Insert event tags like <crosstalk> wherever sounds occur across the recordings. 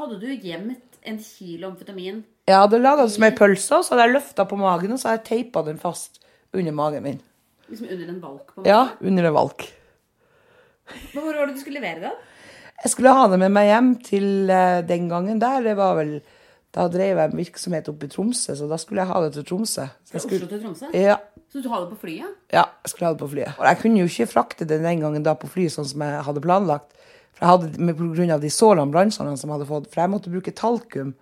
hadde du gjemt en kilo amfetamin Jeg hadde laga det som ei pølse, og så hadde jeg løfta på magen, og så hadde jeg teipa den fast under magen min. liksom under en valk? på magen? Ja, under en valk. Hvor var det du skulle levere det? Jeg skulle ha det med meg hjem til eh, den gangen der. Det var vel Da drev jeg en virksomhet oppe i Tromsø, så da skulle jeg ha det til Tromsø. Så Fra skulle, Oslo til Tromsø? ja, Så du har det på flyet? ja, jeg skulle ha det på flyet. Og jeg kunne jo ikke frakte det den gangen da på fly sånn som jeg hadde planlagt. For jeg hadde, med, på grunn av de sårene brannsårene som jeg hadde fått. For jeg måtte bruke talkum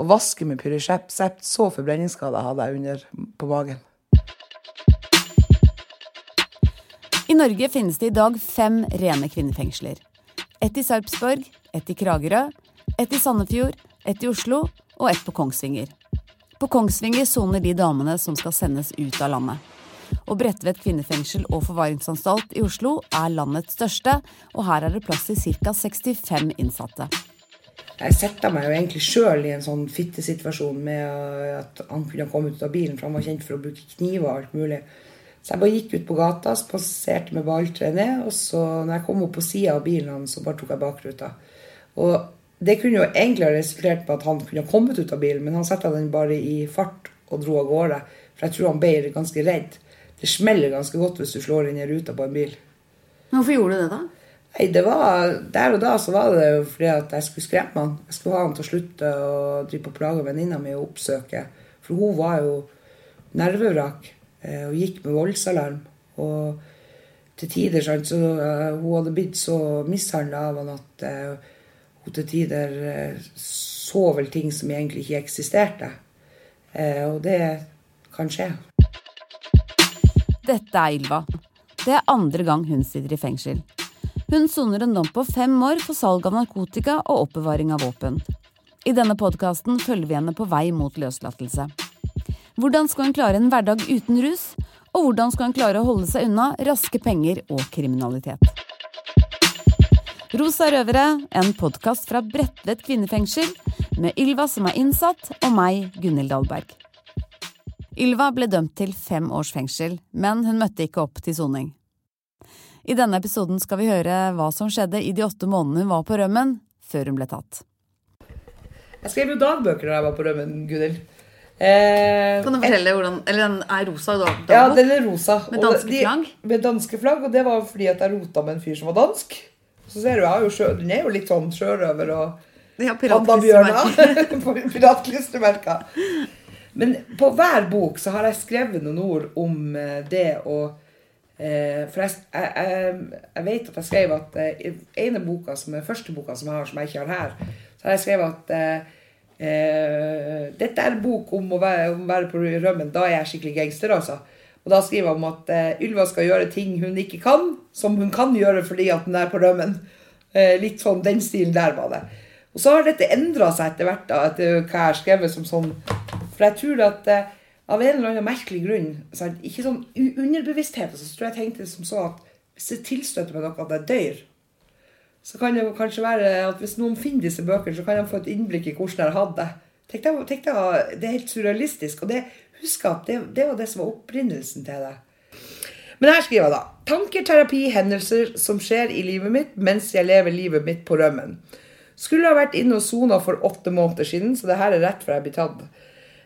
og vaske med pyrosept. Så forbrenningsskader hadde jeg under på magen. I Norge finnes det i dag fem rene kvinnefengsler. Ett i Sarpsborg, ett i Kragerø, ett i Sandefjord, ett i Oslo og ett på Kongsvinger. På Kongsvinger soner de damene som skal sendes ut av landet. Og Bredtvet kvinnefengsel og forvaringsanstalt i Oslo er landets største, og her er det plass til ca. 65 innsatte. Jeg setter meg jo egentlig sjøl i en sånn fittesituasjon med at han kunne komme ut av bilen, for han var kjent for å bruke kniver og alt mulig. Så jeg bare gikk ut på gata, spaserte med balltre ned, og så når jeg kom opp på sida av bilen hans, så bare tok jeg bakruta. Og det kunne jo egentlig ha resultert på at han kunne ha kommet ut av bilen, men han satte den bare i fart og dro av gårde. For jeg tror han ble ganske redd. Det smeller ganske godt hvis du slår inn i ruta på en bil. Hvorfor gjorde du det, da? Nei, det var, Der og da så var det jo fordi at jeg skulle skremme han. Jeg skulle ha han til å slutte å drive på plage venninna mi og oppsøke. For hun var jo nervevrak eh, og gikk med voldsalarm. Og til tider sant, så eh, Hun hadde blitt så mishandla av han at eh, hun til tider så vel ting som egentlig ikke eksisterte. Og det kan skje. Dette er Ylva. Det er andre gang hun sitter i fengsel. Hun soner en dom på fem år for salg av narkotika og oppbevaring av våpen. I denne podkasten følger vi henne på vei mot løslatelse. Hvordan skal hun klare en hverdag uten rus? Og hvordan skal hun klare å holde seg unna raske penger og kriminalitet? Rosa røvere, en podkast fra Bredtvet kvinnefengsel, med Ylva som er innsatt, og meg, Gunhild Dahlberg. Ylva ble dømt til fem års fengsel, men hun møtte ikke opp til soning. I denne episoden skal vi høre hva som skjedde i de åtte månedene hun var på rømmen, før hun ble tatt. Jeg skrev jo dagbøker da jeg var på rømmen, Gunhild. Eh, Kan du fortelle hvordan Eller den er rosa da? Ja, den er rosa. Med danske de- flagg? Med danske flagg, og det var fordi at jeg rota med en fyr som var dansk. Så ser du, jeg har jo sjø, Den er jo litt sånn sjørøver og pandabjørner. på Piratklistremerker. Men på hver bok så har jeg skrevet noen ord om eh, det å eh, For jeg, jeg, jeg, vet at jeg skrev at eh, i ene boka, som er første boka som jeg har, som jeg ikke har her, så har jeg skrevet at eh, eh, dette er en bok om å være, om å være på rømmen. Da er jeg skikkelig gangster, altså. Og da skriver jeg om at uh, Ylva skal gjøre ting hun ikke kan, som hun kan gjøre fordi at hun er på rømmen. Uh, litt sånn den stilen der var det. Og så har dette endra seg etter hvert, da, etter hva jeg har skrevet som sånn For jeg tror at eh, av en eller annen merkelig grunn, sant, ikke sånn underbevissthet, så tror jeg jeg tenkte som så at hvis det tilstøter meg noe at jeg dør, så kan det kanskje være at hvis noen finner disse bøkene, så kan de få et innblikk i hvordan jeg hatt det. Tenk deg, tenk deg, det er helt surrealistisk. Og det, husk at det, det var det som var opprinnelsen til det. Men her skriver jeg da. Tanker, terapi, hendelser som skjer i livet mitt mens jeg lever livet mitt på rømmen. Skulle ha vært inne og sona for åtte måneder siden, så det her er rett før jeg blir tatt.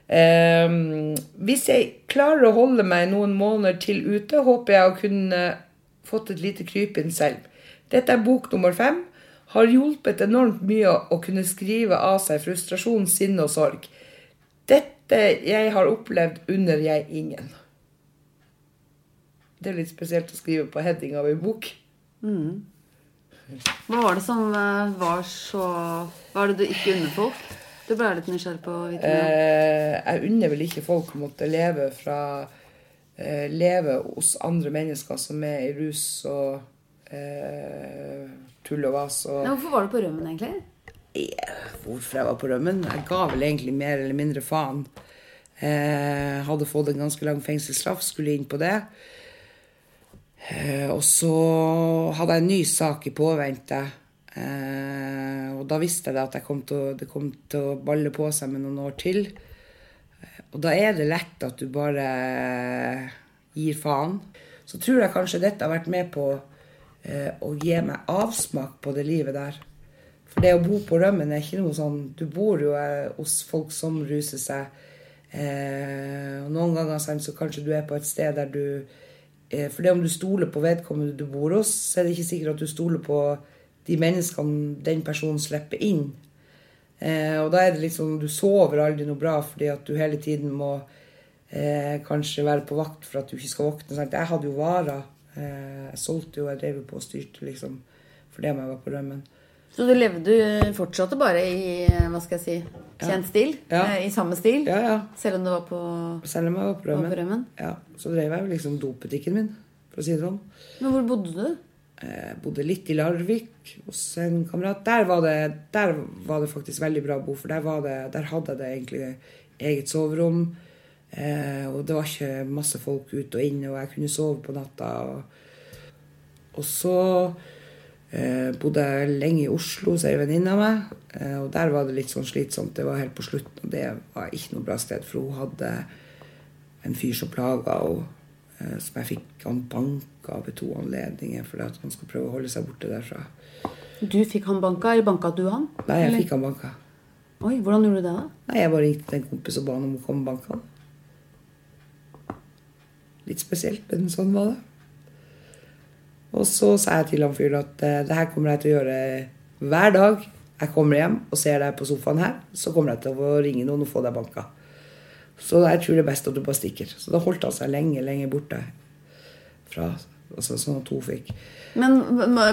Ehm, hvis jeg klarer å holde meg noen måneder til ute, håper jeg å kunne fått et lite krypinn selv. Dette er bok nummer fem. Har hjulpet enormt mye å kunne skrive av seg frustrasjon, sinne og sorg. Dette jeg har opplevd under jeg ingen. Det er litt spesielt å skrive på heading av en bok. Hva var det som eh, var så Hva er det du ikke unner folk? Du ble litt nysgjerrig på å vite mer. Eh, jeg unner vel ikke folk å måtte leve fra eh, Leve hos andre mennesker som er i rus og eh, tull og vas. Og, Nei, hvorfor var du på rømmen, egentlig? Eh, Hvorfor jeg var på rømmen? Jeg ga vel egentlig mer eller mindre faen. Eh, hadde fått en ganske lang fengselsstraff, skulle inn på det. Eh, og så hadde jeg en ny sak i påvente. Eh, og da visste jeg at kom til det kom til å balle på seg med noen år til. Eh, og da er det lett at du bare gir faen. Så tror jeg kanskje dette har vært med på eh, å gi meg avsmak på det livet der. For det å bo på rømmen er ikke noe sånn Du bor jo hos folk som ruser seg. Og noen ganger så kanskje du er på et sted der du For det om du stoler på vedkommende du bor hos, så er det ikke sikkert at du stoler på de menneskene den personen slipper inn. Eh, og da er det liksom Du sover aldri noe bra fordi at du hele tiden må eh, kanskje være på vakt for at du ikke skal våkne. Sant? Jeg hadde jo varer. Eh, jeg solgte jo, jeg drev jo på og styrte liksom fordi om jeg var på rømmen. Så du levde fortsatte bare i hva skal jeg si, kjent stil? Ja. Eh, I samme stil? Ja, ja. Selv om du var på, Selv om jeg var på var rømmen. på rømmen? Ja, så drev jeg liksom dopbutikken min, for å si det sånn. Men hvor bodde du? Jeg bodde litt i Larvik hos en kamerat. Der var det, der var det faktisk veldig bra å bo, for der, det, der hadde jeg det egentlig eget soverom. Eh, og det var ikke masse folk ute og inne, og jeg kunne sove på natta. Og, og så eh, bodde jeg lenge i Oslo hos ei venninne av meg. Eh, og der var det litt sånn slitsomt. Det var helt på slutten, og det var ikke noe bra sted, for hun hadde en fyr som plaga henne, eh, som jeg fikk han banka ved to anledninger fordi at han skulle prøve å holde seg borte derfra. Du fikk han banka, eller banka du han? Nei, jeg Eller? fikk han banka. Oi, hvordan gjorde du det da? Nei, jeg bare ringte til en kompis og ba han om å komme og banke han. Litt spesielt, men sånn var det. Og så sa jeg til han fyren at eh, det her kommer jeg til å gjøre hver dag. Jeg kommer hjem og ser deg på sofaen her, så kommer jeg til å ringe noen og få deg banka. Så jeg tror det er best at du bare stikker. Så da holdt han seg lenge, lenge borte. Fra, altså sånn at hun fikk Men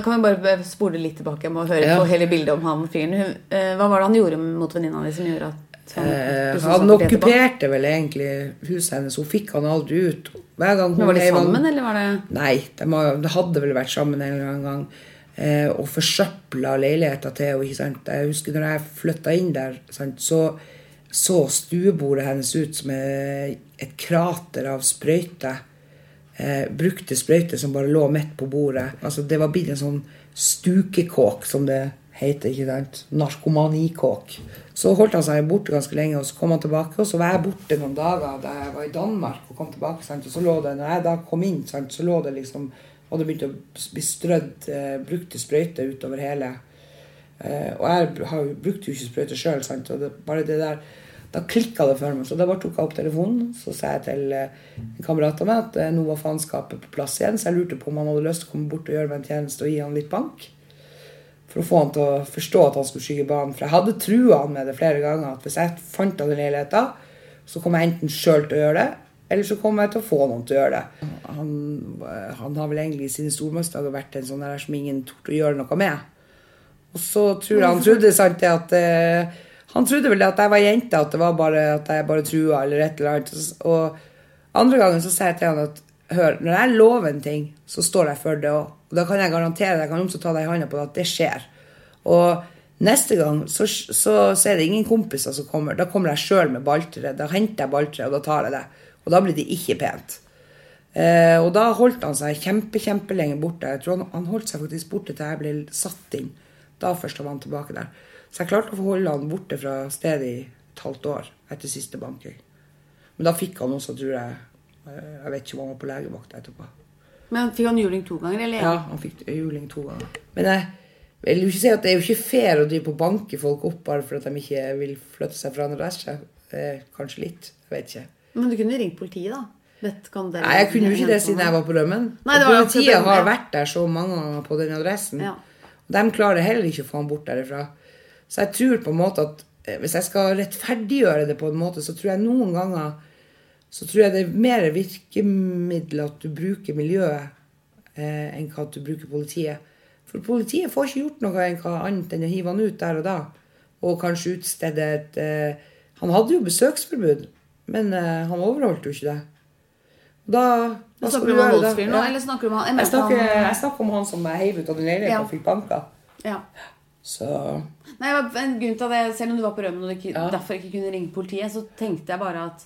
kan vi bare spole litt tilbake? Jeg må høre Ja. på hele bildet om han fyren. Eh, Hva var det han gjorde mot venninna di som gjorde at han Eh, han okkuperte vel egentlig huset hennes. Hun fikk han aldri ut. Hver gang hun var de sammen, han- eller var det Nei, de, de hadde vel vært sammen en eller annen gang. Eh, og forsøpla leiligheta til henne. Jeg husker når jeg flytta inn der, sant? så så stuebordet hennes ut som et krater av sprøyter. Eh, brukte sprøyter som bare lå midt på bordet. Altså, det var blitt en sånn stukekåk, som det heter. ikke sant? Narkomanikåk. Så holdt han seg borte ganske lenge, og så kom han tilbake. Og så var jeg borte noen dager da jeg var i Danmark og kom tilbake. Sant? Og så lå det, når jeg da kom inn, sant? så lå det liksom Og det begynte å bli strødd eh, brukte sprøyter utover hele. Eh, og jeg har jo brukt jo ikke sprøyte sjøl, og det, bare det der Da klikka det for meg. Så da bare tok jeg opp telefonen. Så sa jeg til eh, en kamerat av meg at eh, nå var faenskapet på plass igjen, så jeg lurte på om han hadde lyst til å komme bort og gjøre meg en tjeneste og gi han litt bank. For å få han til å forstå at han skulle skygge banen. For jeg hadde trua han med det flere ganger. At hvis jeg fant han i leiligheta, så kom jeg enten sjøl til å gjøre det, eller så kom jeg til å få noen til å gjøre det. Han, han har vel egentlig i sine stormannsdager vært en sånn der som ingen torde å gjøre noe med. Og så tror jeg han trodde sant det at eh, Han trodde vel at jeg var jente, at det var bare at jeg bare trua eller et eller annet. Og andre gangen så sier jeg til han at hør, når jeg lover en ting, så står jeg for det òg. Og da kan jeg garantere deg, jeg kan også ta deg i hånda på det, at det skjer. Og neste gang så, så, så er det ingen kompiser som kommer. Da kommer jeg sjøl med balltre. Da henter jeg balltre, og da tar jeg det. Og da blir det ikke pent. Eh, og da holdt han seg kjempe, kjempelenge borte. Jeg tror han, han holdt seg faktisk borte til jeg ble satt inn. Da først var han tilbake der. Så jeg klarte å få holde han borte fra stedet i et halvt år etter siste banking. Men da fikk han også, tror jeg eh, Jeg vet ikke om han var på legevakt etterpå. Men Fikk han juling to ganger? eller? Ja, han fikk juling to ganger. Men jeg vil jo ikke si at det er jo ikke fair å drive på banke folk opp bare for at de ikke vil flytte seg fra andre. Eh, kanskje litt. Jeg vet ikke. Men du kunne ringt politiet, da? Vet, Nei, jeg kunne jo ikke det siden jeg var på rømmen. Nei, Politiet har vært der så mange ganger på den adressen. Ja. De klarer heller ikke å få han bort derifra. Så jeg tror på en måte at eh, hvis jeg skal rettferdiggjøre det på en måte, så tror jeg noen ganger så tror jeg det er mer virkemiddel at du bruker miljøet eh, enn at du bruker politiet. For politiet får ikke gjort noe annet enn å hive han ut der og da. Og kanskje utstede et eh, Han hadde jo besøksforbud, men eh, han overholdt jo ikke det. Da, hva skal Snakker du gjøre da? voldsfyren nå, Ja. eller snakker du om han jeg Jeg snakker, han- jeg snakker om han som jeg heiv ut av den leiligheten Ja. og fikk banka. Ja. Så Nei, en grunn til at jeg, Selv om du var på rømmen og du ikke, Ja. derfor ikke kunne ringe politiet, så tenkte jeg bare at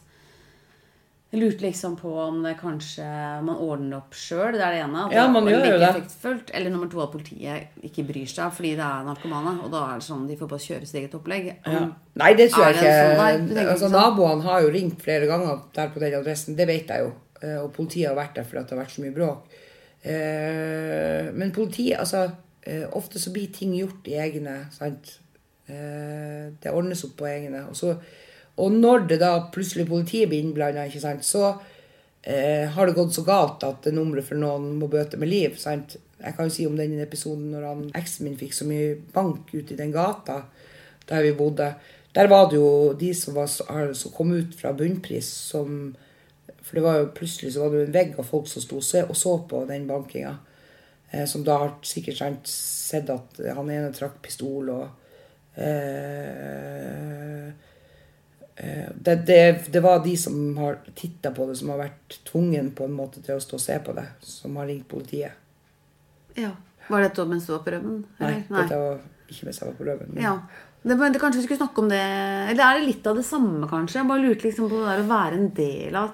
Jeg lurte liksom på om det kanskje man ordner opp sjøl. Det er det ene. At Ja, man gjør jo det. effektfullt. Eller nummer to at politiet ikke bryr seg fordi det er narkomane. Og da er det sånn de får bare kjøre sitt eget opplegg. ja. Nei, det tror jeg ikke. sånn- nei, altså, ikke sånn? naboene har jo ringt flere ganger der på den adressen. Det vet jeg jo. Eh, Og politiet har vært der fordi det har vært så mye bråk. Eh, Men politiet, altså eh, ofte så blir ting gjort i egne, sant. Det ordnes opp på egne. Og, så, og når det da plutselig politiet blir innblanda, ikke sant, så har det gått så galt at nummeret for noen må bøte med liv. sant? Jeg kan jo si om den episoden når han, eksen min fikk så mye bank ute i den gata der vi bodde. Der var det jo de som, var, som kom ut fra bunnpris som For det var jo plutselig så var det jo en vegg av folk som sto og så på den bankinga. Eh, som da har sikkert sett at han ene trakk pistol og eh, eh, det, det, det var de som har titta på det, som har vært tvungen på en måte til å stå og se på det, som har ringt politiet. Ja. Var dette mens du var på rømmen? Nei, Nei, dette var ikke mens jeg var på røven. men- Ja. Det, men det, kanskje vi skulle snakke om det Eller er det litt av det samme, kanskje? Jeg bare lurte liksom på det der å være en del av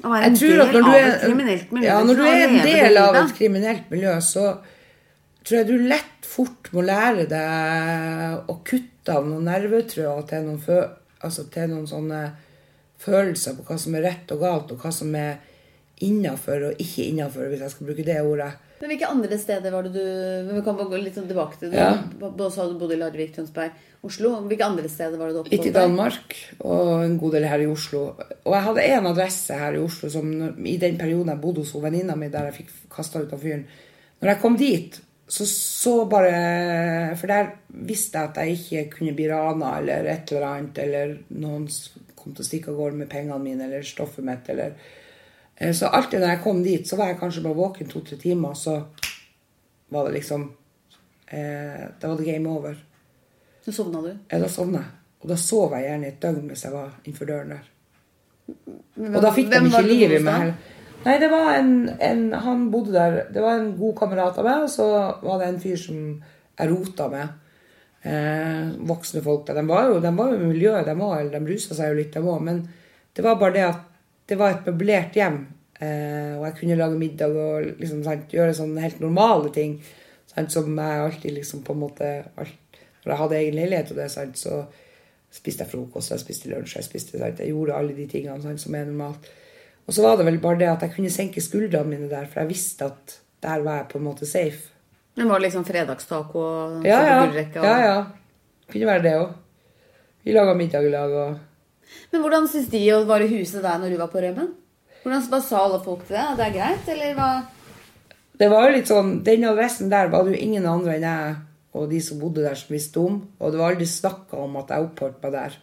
Å være en del av et kriminelt miljø. ja, liksom, når du er en del av et kriminelt miljø, så tror jeg du lett fort må lære deg å kutte av noen nervetråder til noen, fø altså til noen sånne følelser på hva som er rett og galt, og hva som er innafor og ikke innafor, hvis jeg skal bruke det ordet. Men hvilke andre steder var det du Vi kan gå litt sånn tilbake til det. Ja. Sa du bodde i Larvik, Tønsberg, Oslo. Hvilke andre steder var det du Litt i? Danmark og en god del her i Oslo. Og jeg hadde én adresse her i Oslo som i den perioden jeg bodde hos venninna mi, der jeg fikk kasta ut av fyren. Når jeg kom dit, så så bare For der visste jeg at jeg ikke kunne bli rana eller et eller annet, eller noen kom til å stikke av gårde med pengene mine eller stoffet mitt, eller Så alltid når jeg kom dit, så var jeg kanskje bare våken to-tre timer, så var det liksom eh, Da var det game over. Så sovna du. Ja, da sovna jeg. Og da sov jeg gjerne et døgn hvis jeg var innenfor døren der. Hvem- Og da fikk de ikke liv i meg heller. Nei, det var en, en Han bodde der. Det var en god kamerat av meg, og så var det en fyr som jeg rota med. Eh, voksne folk der. De var jo, de var jo i miljøet, de òg. De rusa seg jo litt, de òg. Men det var bare det at det var et møblert hjem. Eh, og jeg kunne lage middag og liksom, sant, gjøre sånne helt normale ting. Sant, som jeg alltid liksom på en måte alt, Når jeg hadde egen leilighet og det, sant, så spiste jeg frokost, jeg spiste lunsj, jeg spiste sant, Jeg gjorde alle de tingene som er normalt. Og så var det vel bare det at jeg kunne senke skuldrene mine der, for jeg visste at der var jeg på en måte safe. Men var det liksom fredagstaco og Ja, ja. ja, ja. Kunne være det òg. Vi laga middag i lag og Men hvordan syns de å være huset der når du var på rømmen? Hvordan hva sa alle folk til det? Det er greit, eller hva? Det var jo litt sånn, Den adressen der var det jo ingen andre enn jeg og de som bodde der, som visste om. Og det var aldri snakka om at jeg oppholdt meg der.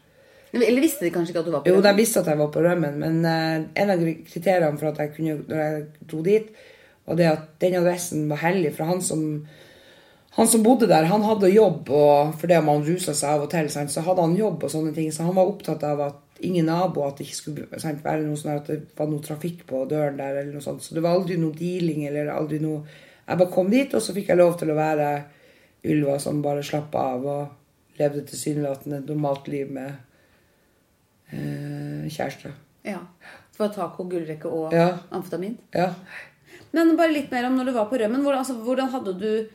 Eller visste de kanskje ikke at du var på rømmen? Jo, de visste at jeg var på rømmen, men uh, en av kriteriene for at jeg kunne, når jeg dro dit, var det at den adressen var hellig. For han som, han som bodde der, han hadde jobb, og fordi om han rusa seg av og til, sant, så hadde han jobb og sånne ting. Så han var opptatt av at ingen naboer, at det ikke skulle sant, være noe sånn at det var noe trafikk på døren der, eller noe sånt. Så det var aldri noe dealing, eller aldri noe Jeg bare kom dit, og så fikk jeg lov til å være Ylva som bare slappa av og levde tilsynelatende et normalt liv med eh, kjæreste. Ja. For taco, gullrekke og Ja. amfetamin? Ja. Men bare litt mer om når du var på rømmen. Hvordan, altså, hvordan hadde du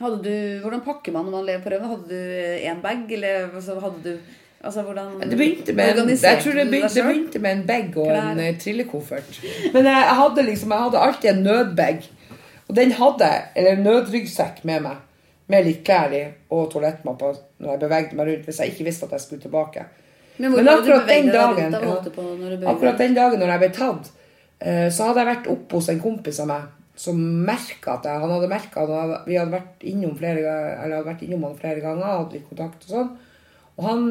du, Hvordan pakker man når man lever på rømmen? Hadde du én bag, eller altså, hadde du altså, hvordan Det begynte med jeg tror det begynte, det begynte med en bag og Klær. en eh, trillekoffert. Men jeg, hadde liksom, jeg hadde alltid en nødbag. Og den hadde jeg, eller en nødryggsekk med meg. Med litt klær i og toalettmapper når jeg bevegde meg rundt. Hvis jeg ikke visste at jeg skulle tilbake. Men Men akkurat den dagen, rundt da? Ja. Akkurat den dagen når jeg ble tatt, eh, så hadde jeg vært oppe hos en kompis av meg som merka at jeg, han hadde merket at vi hadde vært innom flere ganger, eller hadde vært innom han flere ganger, hadde litt kontakt og sånn. Og han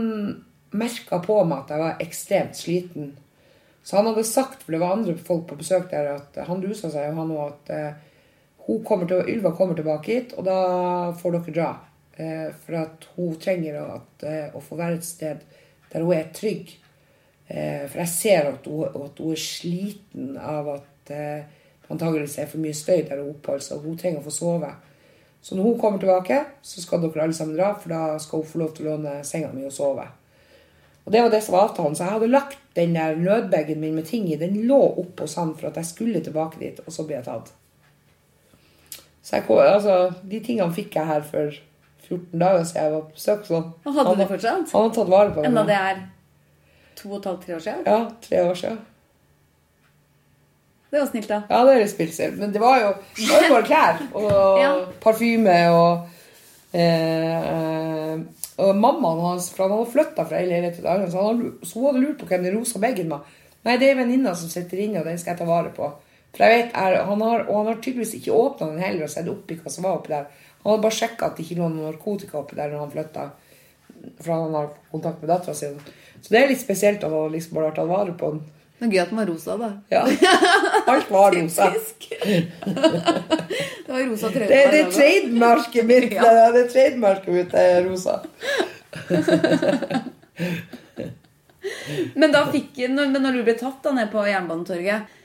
merka på meg at jeg var ekstremt sliten. Så han hadde sagt, for det var andre folk på besøk der, at han rusa seg, og han òg, at eh, hun kommer til, Ylva kommer tilbake hit, og da får dere dra. Eh, for at hun trenger at, eh, å få være et sted der hun er trygg. Eh, for jeg ser at hun, at hun er sliten av at eh, antageligvis er for mye støy der hun oppholder seg, og hun trenger å få sove. Så når hun kommer tilbake, så skal dere alle sammen dra, for da skal hun få lov til å låne senga mi og sove. Og det var det som var avtalen. Så jeg hadde lagt den der nødbagen min med ting i, den lå oppå sand for at jeg skulle tilbake dit, og så ble jeg tatt. Så jeg, kom- altså, de tingene fikk jeg her for 14 dager siden jeg var på besøk. Så Og hadde han, du fortsatt? han har tatt vare på Enda dem. det er to og et halvt, tre år siden? Ja, tre år siden. Det var snilt, da. Ja, det er litt spilsel. Men det var jo, det var jo bare klær og <laughs> Ja. parfyme og eh, Og mammaen hans, for han hadde flytta fra ei leilighet til en annen, så, hadde, så hun hadde lurt på hvem den rosa bagen var. Nei, det er venninna som sitter inne, og den skal jeg ta vare på. For jeg vet, er, han har, Og han har tydeligvis ikke åpna den heller og sett oppi hva som var oppi der. Han hadde bare sjekka at det ikke lå noe narkotika oppi der når han flytta. For han har kontakt med dattera si. Så det er litt spesielt at han liksom bare har tatt vare på den. Det er gøy at den var rosa, da. Ja. Alt var rosa. <laughs> Det var rosa trøye. Det, <laughs> det er trademarket mitt. Ja. Det, er trademarket mitt er rosa. Men da fikk når, men når du ble tatt da ned på Jernbanetorget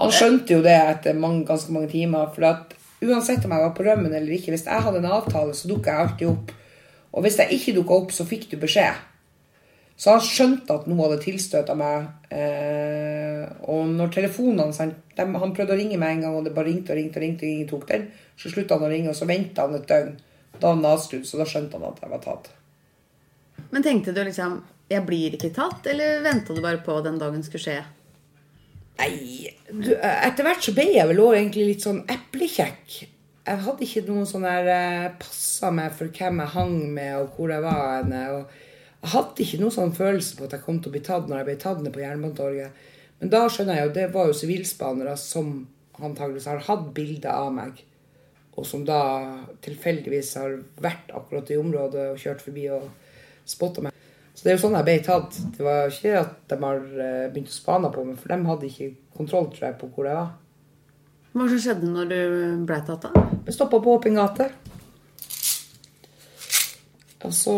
Han skjønte jo det etter mange, ganske mange timer. For at uansett om jeg var på rømmen eller ikke, hvis jeg hadde en avtale, så dukka jeg alltid opp. Og hvis jeg ikke dukka opp, så fikk du beskjed. Så han skjønte at noe hadde tilstøta meg. Eh, og når telefonene dem- Han prøvde å ringe meg en gang, og det bare ringte og ringte, og ringte, og ingen tok den. Så slutta han å ringe, og så venta han et døgn. Da var han avskrudd, så da skjønte han at jeg var tatt. Men tenkte du liksom Jeg blir ikke tatt, eller venta du bare på den dagen skulle skje? Nei, du, etter hvert så ble jeg vel også egentlig litt sånn eplekjekk. Jeg hadde ikke noen sånn der eh, passa meg for hvem jeg hang med, og hvor jeg var. Og jeg hadde ikke noen sånn følelse på at jeg kom til å bli tatt når jeg ble tatt ned på Jernbanetorget. Men da skjønner jeg jo, det var jo sivilspanere som antakeligvis har hatt bilder av meg, og som da tilfeldigvis har vært akkurat i området og kjørt forbi og spotta meg. Så det er jo sånn jeg ble tatt. Det var ikke at de har eh, begynt å spane på meg, for de hadde ikke kontroll tror jeg, på hvor jeg var. Hva som skjedde når du ble tatt, da? Jeg stoppa på åpen gate. Og så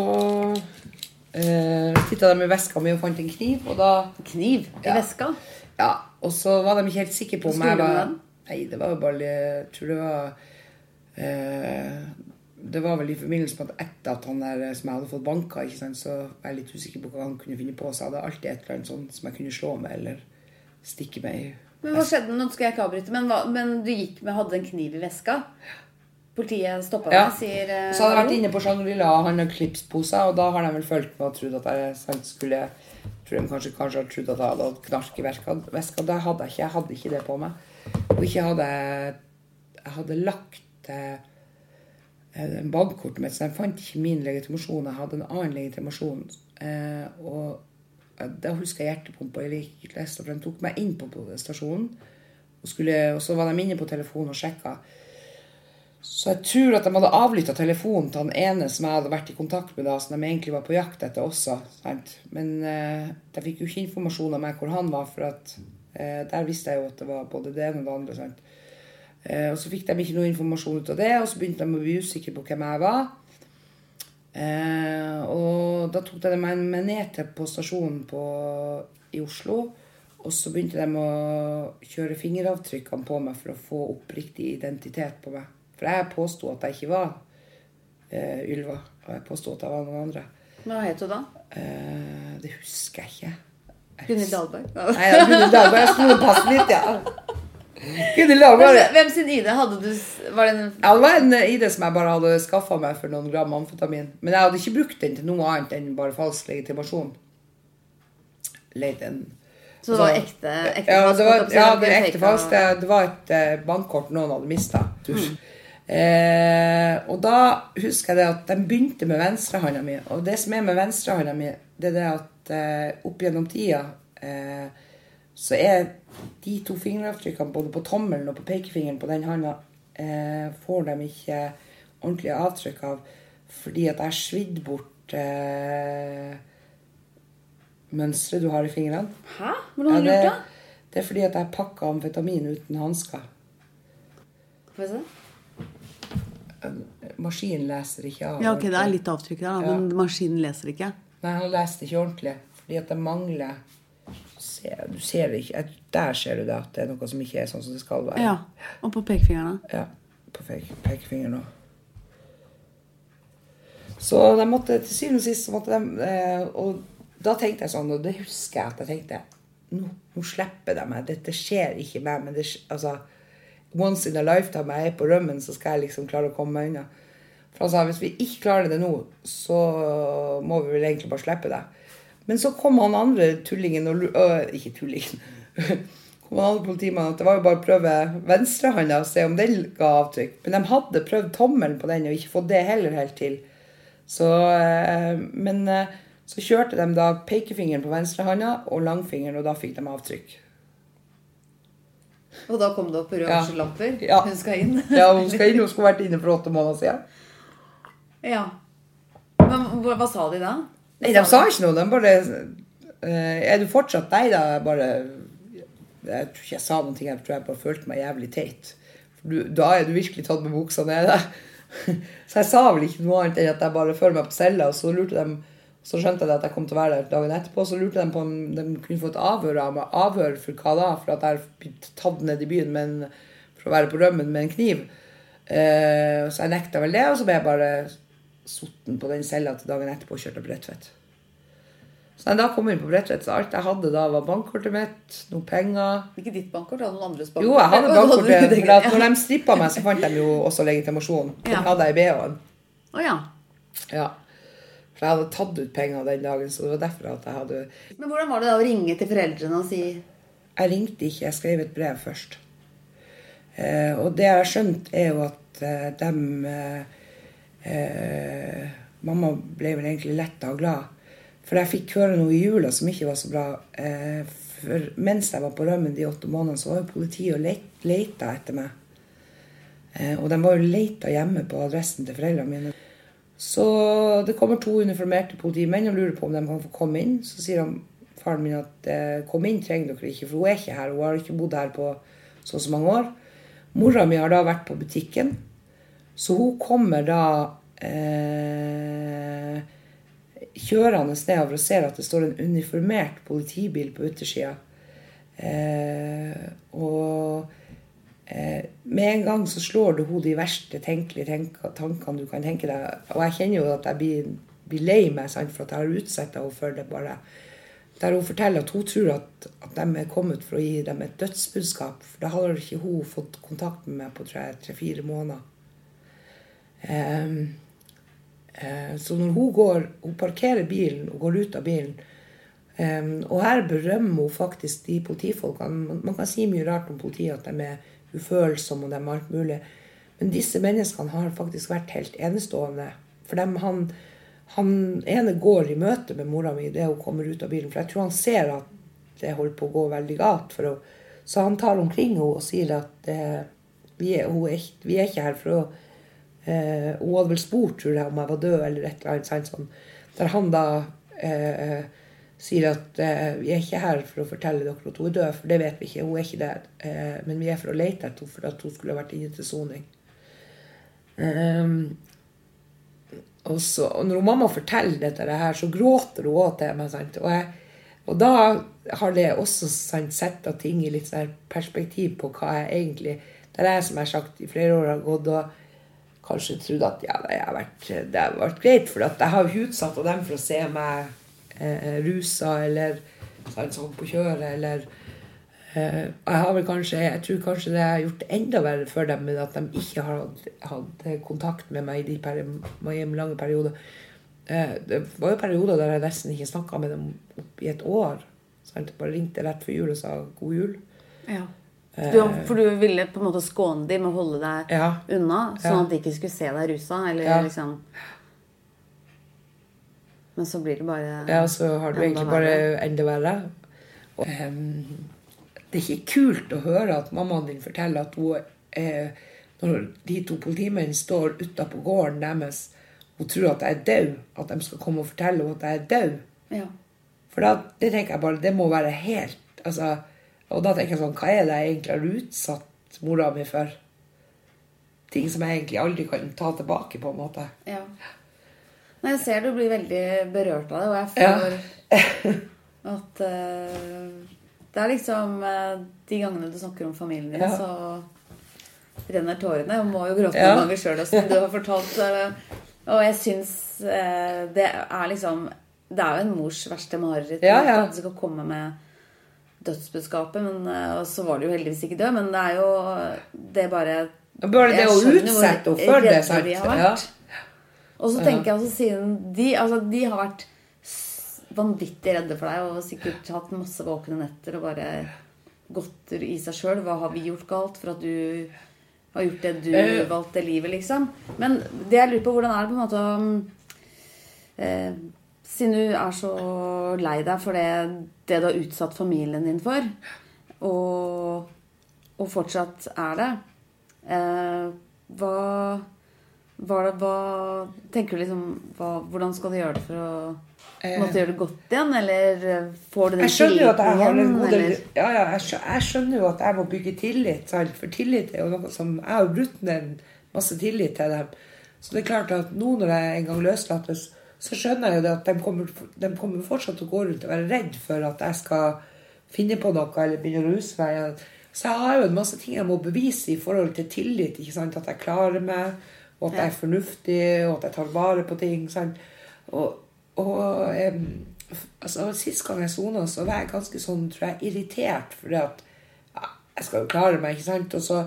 eh, titta de i veska mi og fant en kniv, og da Kniv i Ja. veska? Ja, og så var de ikke helt sikre på om jeg var den? Nei, det var jo bare Jeg tror det var uh, Det var vel i forbindelse med at etter at han der som jeg hadde fått banka, ikke sant, så var jeg litt usikker på hva han kunne finne på. Så jeg hadde alltid et eller annet sånt som jeg kunne slå med eller stikke med i. Men hva skjedde? Nå skal jeg ikke avbryte, men, hva, men du gikk med hadde en kniv i veska? Politiet stoppa deg, meg, sier uh, Så hadde jeg vært inne på Shangri-La og handla klipsposer, og da har de vel fulgt med og trodd at jeg sant, skulle Tror de kanskje, kanskje har trodd at jeg hadde knark i veska. Det hadde jeg ikke. Jeg hadde ikke det på meg. Og ikke hadde jeg hadde lagt eh, en bankkortet mitt, så jeg fant ikke min legitimasjon. Jeg hadde en annen legitimasjon. Eh, og eh, da husker jeg hjertepumpa gikk lest, for de tok meg inn på, på stasjonen. Og, skulle, og så var de inne på telefonen og sjekka. Så jeg tror at de hadde avlytta telefonen til han ene som jeg hadde vært i kontakt med da, som de egentlig var på jakt etter også. Sant? Men eh, de fikk jo ikke informasjon om meg hvor han var, for at eh, der visste jeg jo at det var både det ene og det andre. Sant? Eh, og så fikk de ikke noe informasjon ut av det, og så begynte de å bli usikre på hvem jeg var. Eh, og da tok de meg med ned til på stasjonen på, i Oslo. Og så begynte de å kjøre fingeravtrykkene på meg for å få opp riktig identitet på meg. For jeg påsto at jeg ikke var uh, Ylva, og jeg påsto at jeg var noen andre. Hva het du da? Uh, det husker jeg ikke. Gunhild Dahlberg? Nei, ja, Gunhild Dahlberg. jeg skulle passe litt, ja. Hvem, sin ID hadde du? Var det en Ja, det var en ID som jeg bare hadde skaffa meg for noen gram amfetamin. Men jeg hadde ikke brukt den til noe annet enn bare falsk legitimasjon. Leid en Så det var ekte, ekte ja, det var, ja, det ekte falskt. Det, var et eh, bankkort noen hadde mista. Eh, og da husker jeg det at de begynte med venstrehånda mi. Og det som er med venstrehånda mi, det er det at eh, opp gjennom tida eh, så er de to fingeravtrykkene både på tommelen og på pekefingeren på den handa eh, får de ikke ordentlige avtrykk av fordi at jeg har svidd bort eh, mønsteret du har i fingrene. Hæ? Hvordan har du gjort det, det? er fordi at jeg pakka amfetamin uten hansker. Jeg se? Maskinen leser ikke av. Ja, ok, det er litt avtrykk der, Ja. men maskinen leser ikke. Nei, han leste ikke ordentlig. Fordi at det mangler Se, Du ser det ikke. Der ser du det, at det er noe som ikke er sånn som det skal være. Ja, Og på pekefingrene. Ja, på pek- pekefingeren òg. Så de måtte, til syvende og sist måtte de eh, Og da tenkte jeg sånn, og det husker jeg at jeg tenkte Nå, nå slipper de meg. Dette skjer ikke meg. Men det, altså, once in a lifetime jeg er på rømmen, så skal jeg liksom klare å komme meg unna. For han sa hvis vi ikke klarer det nå, så må vi vel egentlig bare slippe det. Men så kom han andre tullingen og øh, Ikke tullingen. <laughs> kom han andre politimann at det var jo bare å prøve venstrehånda og se om den ga avtrykk. Men de hadde prøvd tommelen på den og ikke fått det heller helt til. Så, øh, men øh, så kjørte de da pekefingeren på venstrehånda og langfingeren, og da fikk de avtrykk. Og da kom det opp røde Ja. Ja. Hun skal inn. Ja, hun skal inn, hun skulle vært inne for åtte måneder siden. Ja. Men hva, hva sa de da? Nei, de sa ikke noe. De bare eh, Er du fortsatt Nei da, jeg bare Jeg tror ikke jeg sa noe, jeg tror jeg bare følte meg jævlig teit. Du, da er du virkelig tatt med buksa nede. <laughs> Så jeg sa vel ikke noe annet enn at jeg bare føler meg på cella, og så lurte de så skjønte jeg at jeg kom til å være der dagen etterpå. Så lurte de på om de kunne få et avhør av meg. Avhør for hva da? For at jeg har blitt tatt ned i byen med en, for å være på rømmen med en kniv. Eh, så jeg nekta vel det, og så ble jeg bare sotten på den cella til dagen etterpå og kjørte Bredtvet. Så da jeg da kom inn på Bredtvet, så alt jeg hadde da, var bankkortet mitt, noen penger Ikke ditt bankkort, hadde noen andres bankkort. Jo, jeg hadde <laughs> bankkortet. For at når de strippa meg, så fant de jo også legitimasjon. Den hadde jeg i BH-en. Å ja. Ja. For jeg hadde tatt ut penger den dagen, så det var derfor at jeg hadde Men hvordan var det da å ringe til foreldrene og si Jeg ringte ikke, jeg skrev et brev først. Eh, og det jeg har skjønt, er jo at eh, dem eh, eh, Mamma ble vel egentlig letta og glad. For jeg fikk høre noe i jula som ikke var så bra. Eh, for mens jeg var på rømmen de åtte månedene, så var jo politiet og leit- leita etter meg. Eh, og de var jo leita hjemme på adressen til foreldrene mine. Så det kommer to uniformerte politimenn og lurer på om de kan få komme inn. Så sier han, faren min at eh, kom inn trenger dere ikke, for hun er ikke her. Hun har ikke bodd her på så og så mange år. Mora mi har da vært på butikken, så hun kommer da eh, kjørende nedover og ser at det står en uniformert politibil på utersida. Eh, og med en gang så slår det henne de verste tenkelige tenk tankene du kan tenke deg. Og jeg kjenner jo at jeg blir, blir lei meg sant, for at jeg har utsatt henne for det. bare. Der hun forteller at hun tror at, at de er kommet for å gi dem et dødsbudskap. For da har ikke hun fått kontakt med meg på tre-fire måneder. Um, uh, så når hun går Hun parkerer bilen og går ut av bilen. Um, og her berømmer hun faktisk de politifolkene. Man, man kan si mye rart om politiet, at de er ufølsomme og de er alt mulig. Men disse menneskene har faktisk vært helt enestående. For dem, han, han ene går i møte med mora mi idet hun kommer ut av bilen. For jeg tror han ser at det holder på å gå veldig galt. For å, så han tar omkring henne og sier at eh, vi, er, hun er, vi er ikke her for å eh, Hun hadde vel spurt tror jeg, om jeg var død, eller et eller annet. Sånn, der han da eh, sier at eh, vi er ikke her for å fortelle dere at hun er død, for det vet vi ikke. Hun er ikke det. Eh, men vi er for å lete etter henne for at hun skulle ha vært inne til soning. Um, og, så, og når mamma forteller dette her, så gråter hun òg til meg. Sant? Og, jeg, og da har det også sant, sett ting i litt sånn perspektiv på hva jeg egentlig Der jeg, som jeg har sagt, i flere år har gått og kanskje trodd at ja, det har vært, vært greit. For jeg har jo utsatt dem for å se meg eh, rusa eller sånn på kjøret eller Eh, jeg har vel kanskje, jeg tror kanskje det har gjort det enda verre for dem, med at de ikke har hatt, hatt kontakt med meg i de peri lange perioder. Eh, det var jo perioder der jeg nesten ikke snakka med dem i et år. Sant? Bare ringte rett før jul og sa god jul. Ja. Du, for du ville på en måte skåne dem med å holde deg Ja. unna, sånn at de ikke skulle se deg rusa? Eller Ja. liksom Men så blir det bare Ja, så har du egentlig bare enda verre. Og, um, det er ikke kult å høre at mammaen din forteller at hun eh, Når de to politimennene står utapå gården deres, hun tror at jeg er død. At de skal komme og fortelle henne at jeg er død. Ja. For da, det tenker jeg bare, det må være helt altså, Og da tenker jeg sånn, hva er det jeg egentlig har utsatt mora mi for? Ting som jeg egentlig aldri kan ta tilbake, på en måte. ja. Nei, jeg ser du blir veldig berørt av det, og jeg Ja. får at uh, Det er liksom uh, De gangene du snakker om familien din, Ja. så renner tårene. Jeg må jo gråte Ja. noen ganger sjøl, som du har fortalt. Uh, Og jeg syns det er liksom Det er jo en mors verste mareritt Ja, ja. at du skal komme med dødsbudskapet. Men, og så var du jo heldigvis ikke død, men det er jo Det er bare Bare det å utsette henne for det, sant? Ja. Og så tenker jeg også siden de, altså, de har vært vanvittig redde for deg og sikkert hatt masse våkne netter og bare gått i seg sjøl. Hva har vi gjort galt for at du har gjort det du Eh. valgte livet, liksom? Men det jeg lurer på, hvordan er det på en måte å eh, Siden du er så lei deg for det, det du har utsatt familien din for, og, og fortsatt er det eh, Hva hva, hva tenker du liksom hva, Hvordan skal du gjøre det for å måtte gjøre det godt igjen? Eller eh, får du den tilliten god del ja, ja, jeg, skjø- jeg skjønner jo at jeg må bygge tillit. For tillit er jo noe som Jeg har brutt ned masse tillit til dem. Så det er klart at nå når jeg en gang løslates, så skjønner jeg jo det at de kommer, de kommer fortsatt til å gå rundt og være redd for at jeg skal finne på noe eller begynne å ruse meg. Så jeg har jo en masse ting jeg må bevise i forhold til tillit. ikke sant? At jeg klarer meg, og at jeg er fornuftig, og at jeg tar vare på ting. sant? Og, og um, altså, Sist gang jeg sona, så var jeg ganske sånn, tror jeg, irritert. fordi at ja, jeg skal jo klare meg, ikke sant? Og så,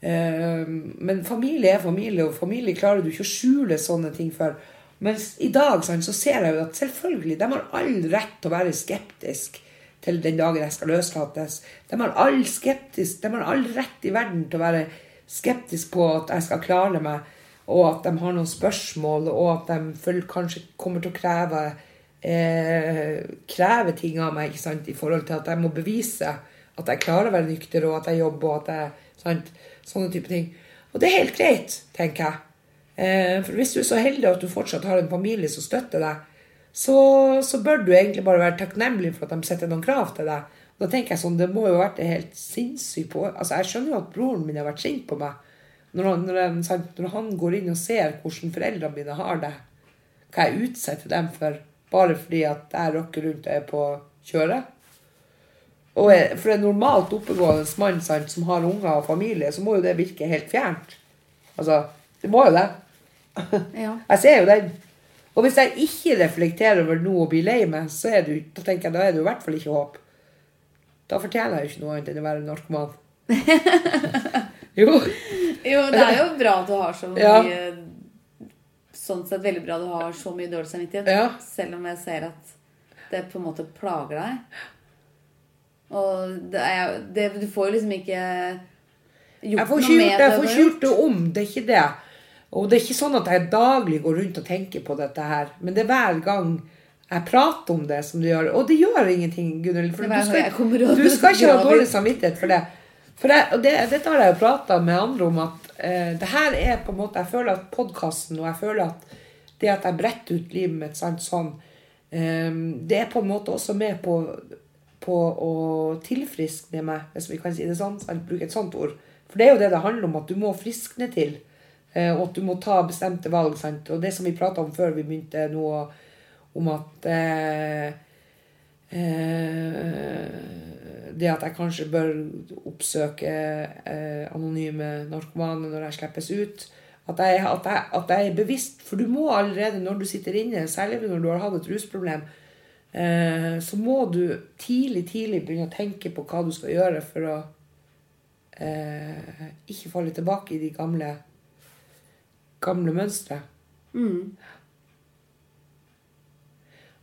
um, men familie er familie, og familie klarer du ikke å skjule sånne ting for. Mens i dag sant, så ser jeg jo at selvfølgelig, de har all rett til å være skeptisk til den dagen jeg skal løslates. De har all, skeptisk, de har all rett i verden til å være skeptisk på at jeg skal klare meg, og at de har noen spørsmål, og at de kanskje kommer til å kreve, eh, kreve ting av meg sant, i forhold til at jeg må bevise at jeg klarer å være nykter, og at jeg jobber, og at jeg sant, Sånne type ting. Og det er helt greit, tenker jeg. Eh, for hvis du er så heldig at du fortsatt har en familie som støtter deg, så, så bør du egentlig bare være takknemlig for at de setter noen krav til deg. Da tenker jeg sånn, Det må jo ha vært helt sinnssykt på Altså, Jeg skjønner jo at broren min har vært sint på meg. Når han, når, han, når han går inn og ser hvordan foreldrene mine har det, hva jeg utsetter dem for bare fordi at jeg rocker rundt og er på kjøret. Og for en normalt oppegående mann som har unger og familie, så må jo det virke helt fjernt. Altså, det må jo det. Ja. <laughs> Jeg ser jo den. Og hvis jeg ikke reflekterer over noe og blir lei meg, så er det, da tenker jeg, da er det jo i hvert fall ikke håp. Da fortjener jeg jo ikke noe annet enn å være narkoman. <laughs> jo. Jo, det er jo bra at du har så mye Ja. Sånn sett veldig bra at du har så mye dårlig samvittighet. Ja. Selv om jeg ser at det på en måte plager deg. Og det er, det, du får jo liksom ikke gjort noe med det, jeg får ikke gjort det om. Det er ikke det. Og det er ikke sånn at jeg daglig går rundt og tenker på dette her. Men det er hver gang jeg prater om det som du gjør. Og det gjør ingenting, Gunhild. For du skal, du skal ikke ha dårlig samvittighet for det. For jeg, og det, dette har jeg jo prata med andre om, at eh, det her er på en måte Jeg føler at podkasten, og jeg føler at det at jeg bretter ut livet mitt sant, sånn, eh, det er på en måte også med på, på å tilfriskne meg, hvis vi kan si det sånn. sant, bruke et sånt ord. For det er jo det det handler om, at du må friskne til. eh, Og at du må ta bestemte valg. Sant? Og det som vi prata om før vi begynte nå, om at eh, eh, Det at jeg kanskje bør oppsøke eh, anonyme narkomane når jeg slippes ut. At jeg, at, jeg, at jeg er bevisst. For du må allerede når du sitter inne, særlig når du har hatt et rusproblem, eh, så må du tidlig, tidlig begynne å tenke på hva du skal gjøre for å eh, ikke falle tilbake i de gamle, gamle mønstre. Mm.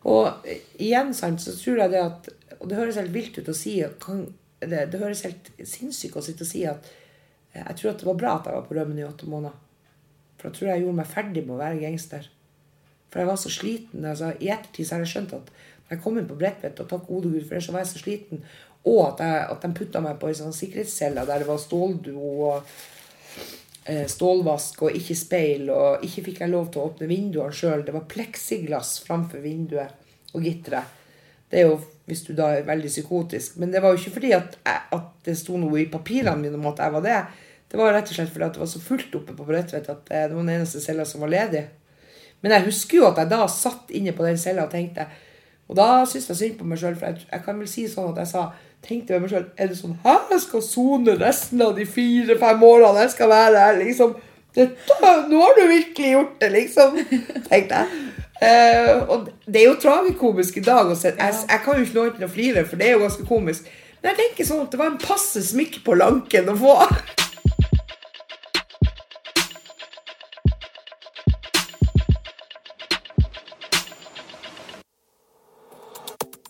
Og igjen sant, så tror jeg det at Og det høres helt vilt ut å si kan, det, det høres helt sinnssykt å sitte og si at eh, jeg tror at det var bra at jeg var på rømmen i åtte måneder. For jeg tror jeg gjorde meg ferdig med å være gangster. For jeg var så sliten. Altså, I ettertid så har jeg skjønt at når jeg kom inn på Bredtvet, og takk gode Gud for det, så var jeg så sliten. Og at, jeg, at de putta meg på en sånn sikkerhetscelle der det var stålduo og eh, stålvask og ikke speil, og ikke fikk jeg lov til å åpne vinduene sjøl. Det var pleksiglass framfor vinduet og gitteret. Det er jo hvis du da er veldig psykotisk. Men det var jo ikke fordi at, jeg, at det sto noe i papirene mine om at jeg var det. Det var rett og slett fordi at det var så fullt oppe på Bredtvet at eh, det var den eneste cella som var ledig. Men jeg husker jo at jeg da satt inne på den cella og tenkte Og da syntes jeg synd på meg sjøl, for jeg, jeg kan vel si sånn at jeg sa tenkte med meg sjøl Er det sånn her jeg skal sone resten av de fire-fem årene jeg skal være her? liksom Nå har du virkelig gjort det, liksom. tenkte jeg. Eh, og det er jo tragikomisk i dag. Jeg, jeg kan jo ikke nå enn å flire, for det er jo ganske komisk. Men jeg tenker sånn at det var en passe smykk på lanken å få.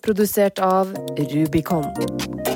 Produsert av Rubicon.